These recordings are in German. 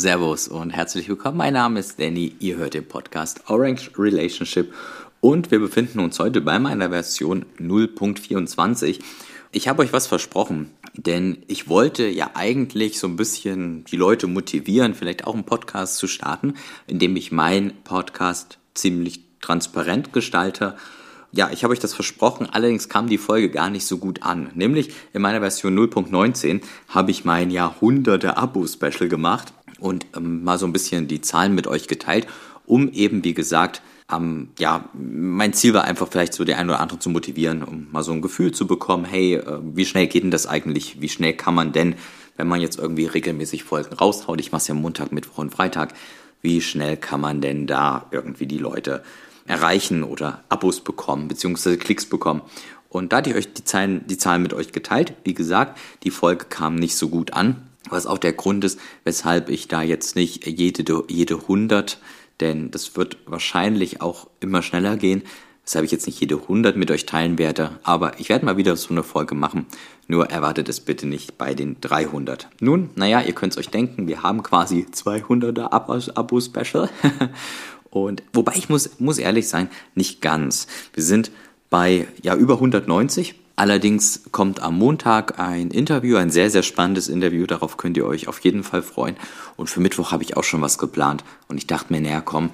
Servus und herzlich willkommen. Mein Name ist Danny. Ihr hört den Podcast Orange Relationship und wir befinden uns heute bei meiner Version 0.24. Ich habe euch was versprochen, denn ich wollte ja eigentlich so ein bisschen die Leute motivieren, vielleicht auch einen Podcast zu starten, indem ich meinen Podcast ziemlich transparent gestalte ja, ich habe euch das versprochen, allerdings kam die Folge gar nicht so gut an. Nämlich in meiner Version 0.19 habe ich mein Jahrhunderte-Abo-Special gemacht und ähm, mal so ein bisschen die Zahlen mit euch geteilt, um eben, wie gesagt, ähm, ja, mein Ziel war einfach vielleicht so der einen oder anderen zu motivieren, um mal so ein Gefühl zu bekommen, hey, äh, wie schnell geht denn das eigentlich? Wie schnell kann man denn, wenn man jetzt irgendwie regelmäßig Folgen raushaut, ich mache es ja Montag, Mittwoch und Freitag, wie schnell kann man denn da irgendwie die Leute erreichen oder Abos bekommen, beziehungsweise Klicks bekommen. Und da hatte ich euch die Zahlen, die Zahlen mit euch geteilt. Wie gesagt, die Folge kam nicht so gut an, was auch der Grund ist, weshalb ich da jetzt nicht jede, jede 100, denn das wird wahrscheinlich auch immer schneller gehen, weshalb ich jetzt nicht jede 100 mit euch teilen werde, aber ich werde mal wieder so eine Folge machen, nur erwartet es bitte nicht bei den 300. Nun, naja, ihr könnt es euch denken, wir haben quasi 200er Abo-Special Und wobei ich muss, muss ehrlich sein, nicht ganz. Wir sind bei ja über 190. Allerdings kommt am Montag ein Interview, ein sehr, sehr spannendes Interview. Darauf könnt ihr euch auf jeden Fall freuen. Und für Mittwoch habe ich auch schon was geplant. Und ich dachte mir, näher komm,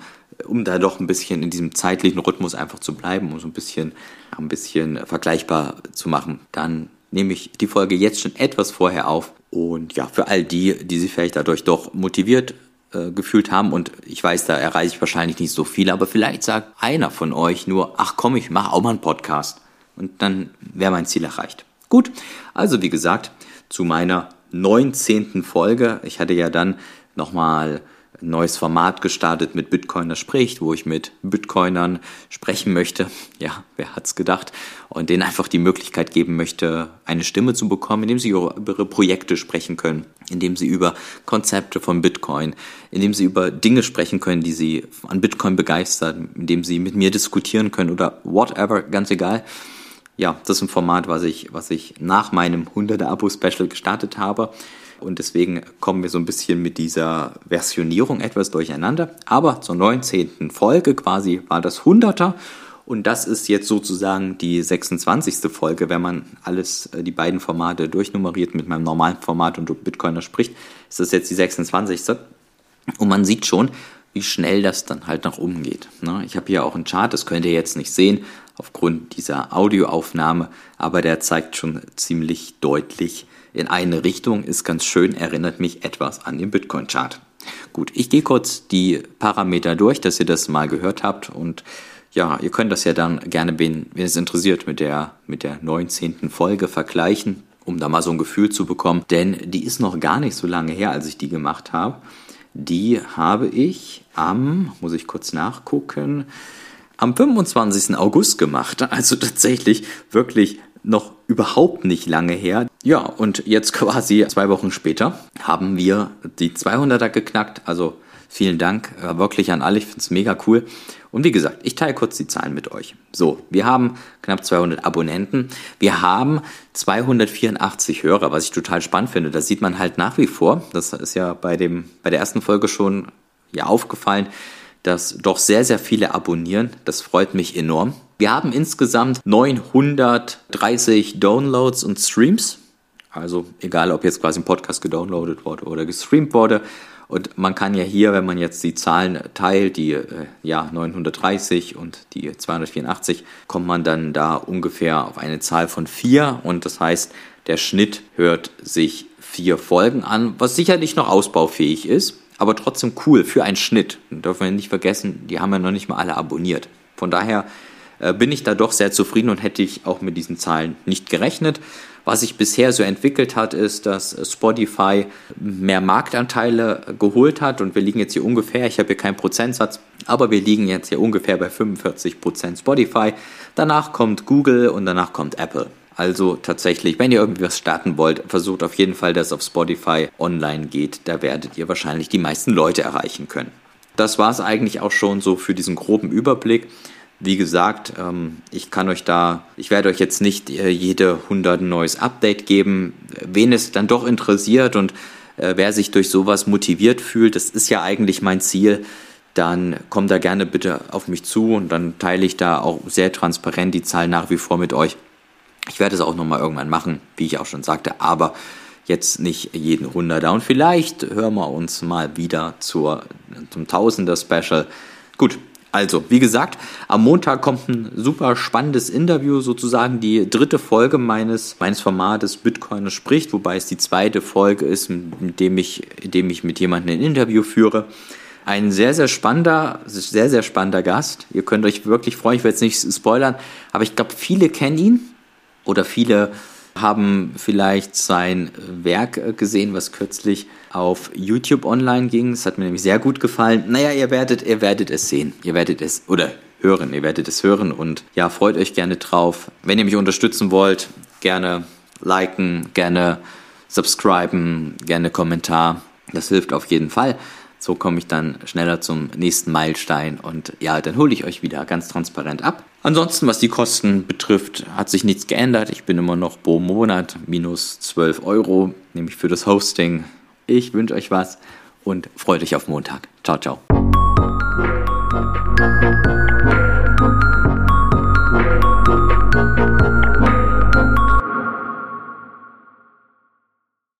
um da doch ein bisschen in diesem zeitlichen Rhythmus einfach zu bleiben, um so ein bisschen, ein bisschen vergleichbar zu machen, dann nehme ich die Folge jetzt schon etwas vorher auf. Und ja, für all die, die sich vielleicht dadurch doch motiviert äh, gefühlt haben und ich weiß, da erreiche ich wahrscheinlich nicht so viele, aber vielleicht sagt einer von euch nur, ach komm, ich mache auch mal einen Podcast und dann wäre mein Ziel erreicht. Gut, also wie gesagt, zu meiner 19. Folge. Ich hatte ja dann nochmal ein neues Format gestartet mit Bitcoiner spricht, wo ich mit Bitcoinern sprechen möchte. Ja, wer hat's gedacht? Und denen einfach die Möglichkeit geben möchte, eine Stimme zu bekommen, indem sie über ihre Projekte sprechen können, indem sie über Konzepte von Bitcoin, indem sie über Dinge sprechen können, die sie an Bitcoin begeistern, indem sie mit mir diskutieren können oder whatever, ganz egal. Ja, das ist ein Format, was ich, was ich nach meinem 100er Abo-Special gestartet habe. Und deswegen kommen wir so ein bisschen mit dieser Versionierung etwas durcheinander. Aber zur 19. Folge quasi war das 100er. Und das ist jetzt sozusagen die 26. Folge, wenn man alles, äh, die beiden Formate durchnummeriert mit meinem normalen Format und Bitcoiner spricht, ist das jetzt die 26. Und man sieht schon, wie schnell das dann halt nach oben geht. Ne? Ich habe hier auch einen Chart, das könnt ihr jetzt nicht sehen aufgrund dieser Audioaufnahme, aber der zeigt schon ziemlich deutlich, in eine Richtung, ist ganz schön, erinnert mich etwas an den Bitcoin-Chart. Gut, ich gehe kurz die Parameter durch, dass ihr das mal gehört habt und ja, ihr könnt das ja dann gerne, wenn, es interessiert, mit der, mit der 19. Folge vergleichen, um da mal so ein Gefühl zu bekommen, denn die ist noch gar nicht so lange her, als ich die gemacht habe. Die habe ich am, muss ich kurz nachgucken, am 25. August gemacht. Also tatsächlich wirklich noch überhaupt nicht lange her. Ja, und jetzt quasi zwei Wochen später haben wir die 200er geknackt. Also vielen Dank äh, wirklich an alle. Ich finde es mega cool. Und wie gesagt, ich teile kurz die Zahlen mit euch. So, wir haben knapp 200 Abonnenten. Wir haben 284 Hörer, was ich total spannend finde. Das sieht man halt nach wie vor. Das ist ja bei, dem, bei der ersten Folge schon ja, aufgefallen, dass doch sehr, sehr viele abonnieren. Das freut mich enorm. Wir haben insgesamt 930 Downloads und Streams. Also egal, ob jetzt quasi ein Podcast gedownloadet wurde oder gestreamt wurde. Und man kann ja hier, wenn man jetzt die Zahlen teilt, die äh, ja 930 und die 284, kommt man dann da ungefähr auf eine Zahl von vier. Und das heißt, der Schnitt hört sich vier Folgen an, was sicherlich noch ausbaufähig ist, aber trotzdem cool für einen Schnitt. Und dürfen wir nicht vergessen, die haben ja noch nicht mal alle abonniert. Von daher äh, bin ich da doch sehr zufrieden und hätte ich auch mit diesen Zahlen nicht gerechnet. Was sich bisher so entwickelt hat, ist, dass Spotify mehr Marktanteile geholt hat und wir liegen jetzt hier ungefähr, ich habe hier keinen Prozentsatz, aber wir liegen jetzt hier ungefähr bei 45% Spotify. Danach kommt Google und danach kommt Apple. Also tatsächlich, wenn ihr irgendwie was starten wollt, versucht auf jeden Fall, dass es auf Spotify online geht. Da werdet ihr wahrscheinlich die meisten Leute erreichen können. Das war es eigentlich auch schon so für diesen groben Überblick. Wie gesagt, ähm, ich kann euch da, ich werde euch jetzt nicht äh, jede 100 ein neues Update geben. Wen es dann doch interessiert und Äh, wer sich durch sowas motiviert fühlt, das ist ja eigentlich mein Ziel, dann kommt da gerne bitte auf mich zu und dann teile ich da auch sehr transparent die Zahlen nach wie vor mit euch. Ich werde es auch nochmal irgendwann machen, wie ich auch schon sagte, aber jetzt nicht jeden Hunderter. Und vielleicht hören wir uns mal wieder zur, zum Tausender-Special. Gut, also, wie gesagt, am Montag kommt ein super spannendes Interview, sozusagen die dritte Folge meines, meines Formates Bitcoin spricht, wobei es die zweite Folge ist, mit dem ich, in dem ich mit jemandem ein Interview führe. Ein sehr, sehr spannender, sehr, sehr spannender Gast. Ihr könnt euch wirklich freuen. Ich will jetzt nicht spoilern, aber ich glaube, viele kennen ihn oder viele haben vielleicht sein Werk gesehen, was kürzlich auf YouTube online ging. Das hat mir nämlich sehr gut gefallen. Naja, ihr werdet, ihr werdet es sehen. Ihr werdet es, oder hören, ihr werdet es hören und ja, freut euch gerne drauf. Wenn ihr mich unterstützen wollt, gerne liken, gerne subscriben, gerne Kommentar. Das hilft auf jeden Fall. So komme ich dann schneller zum nächsten Meilenstein und ja, dann hole ich euch wieder ganz transparent ab. Ansonsten, was die Kosten betrifft, hat sich nichts geändert. Ich bin immer noch pro Monat minus 12 Euro, nämlich für das Hosting. Ich wünsche euch was und freue dich auf Montag. Ciao, ciao.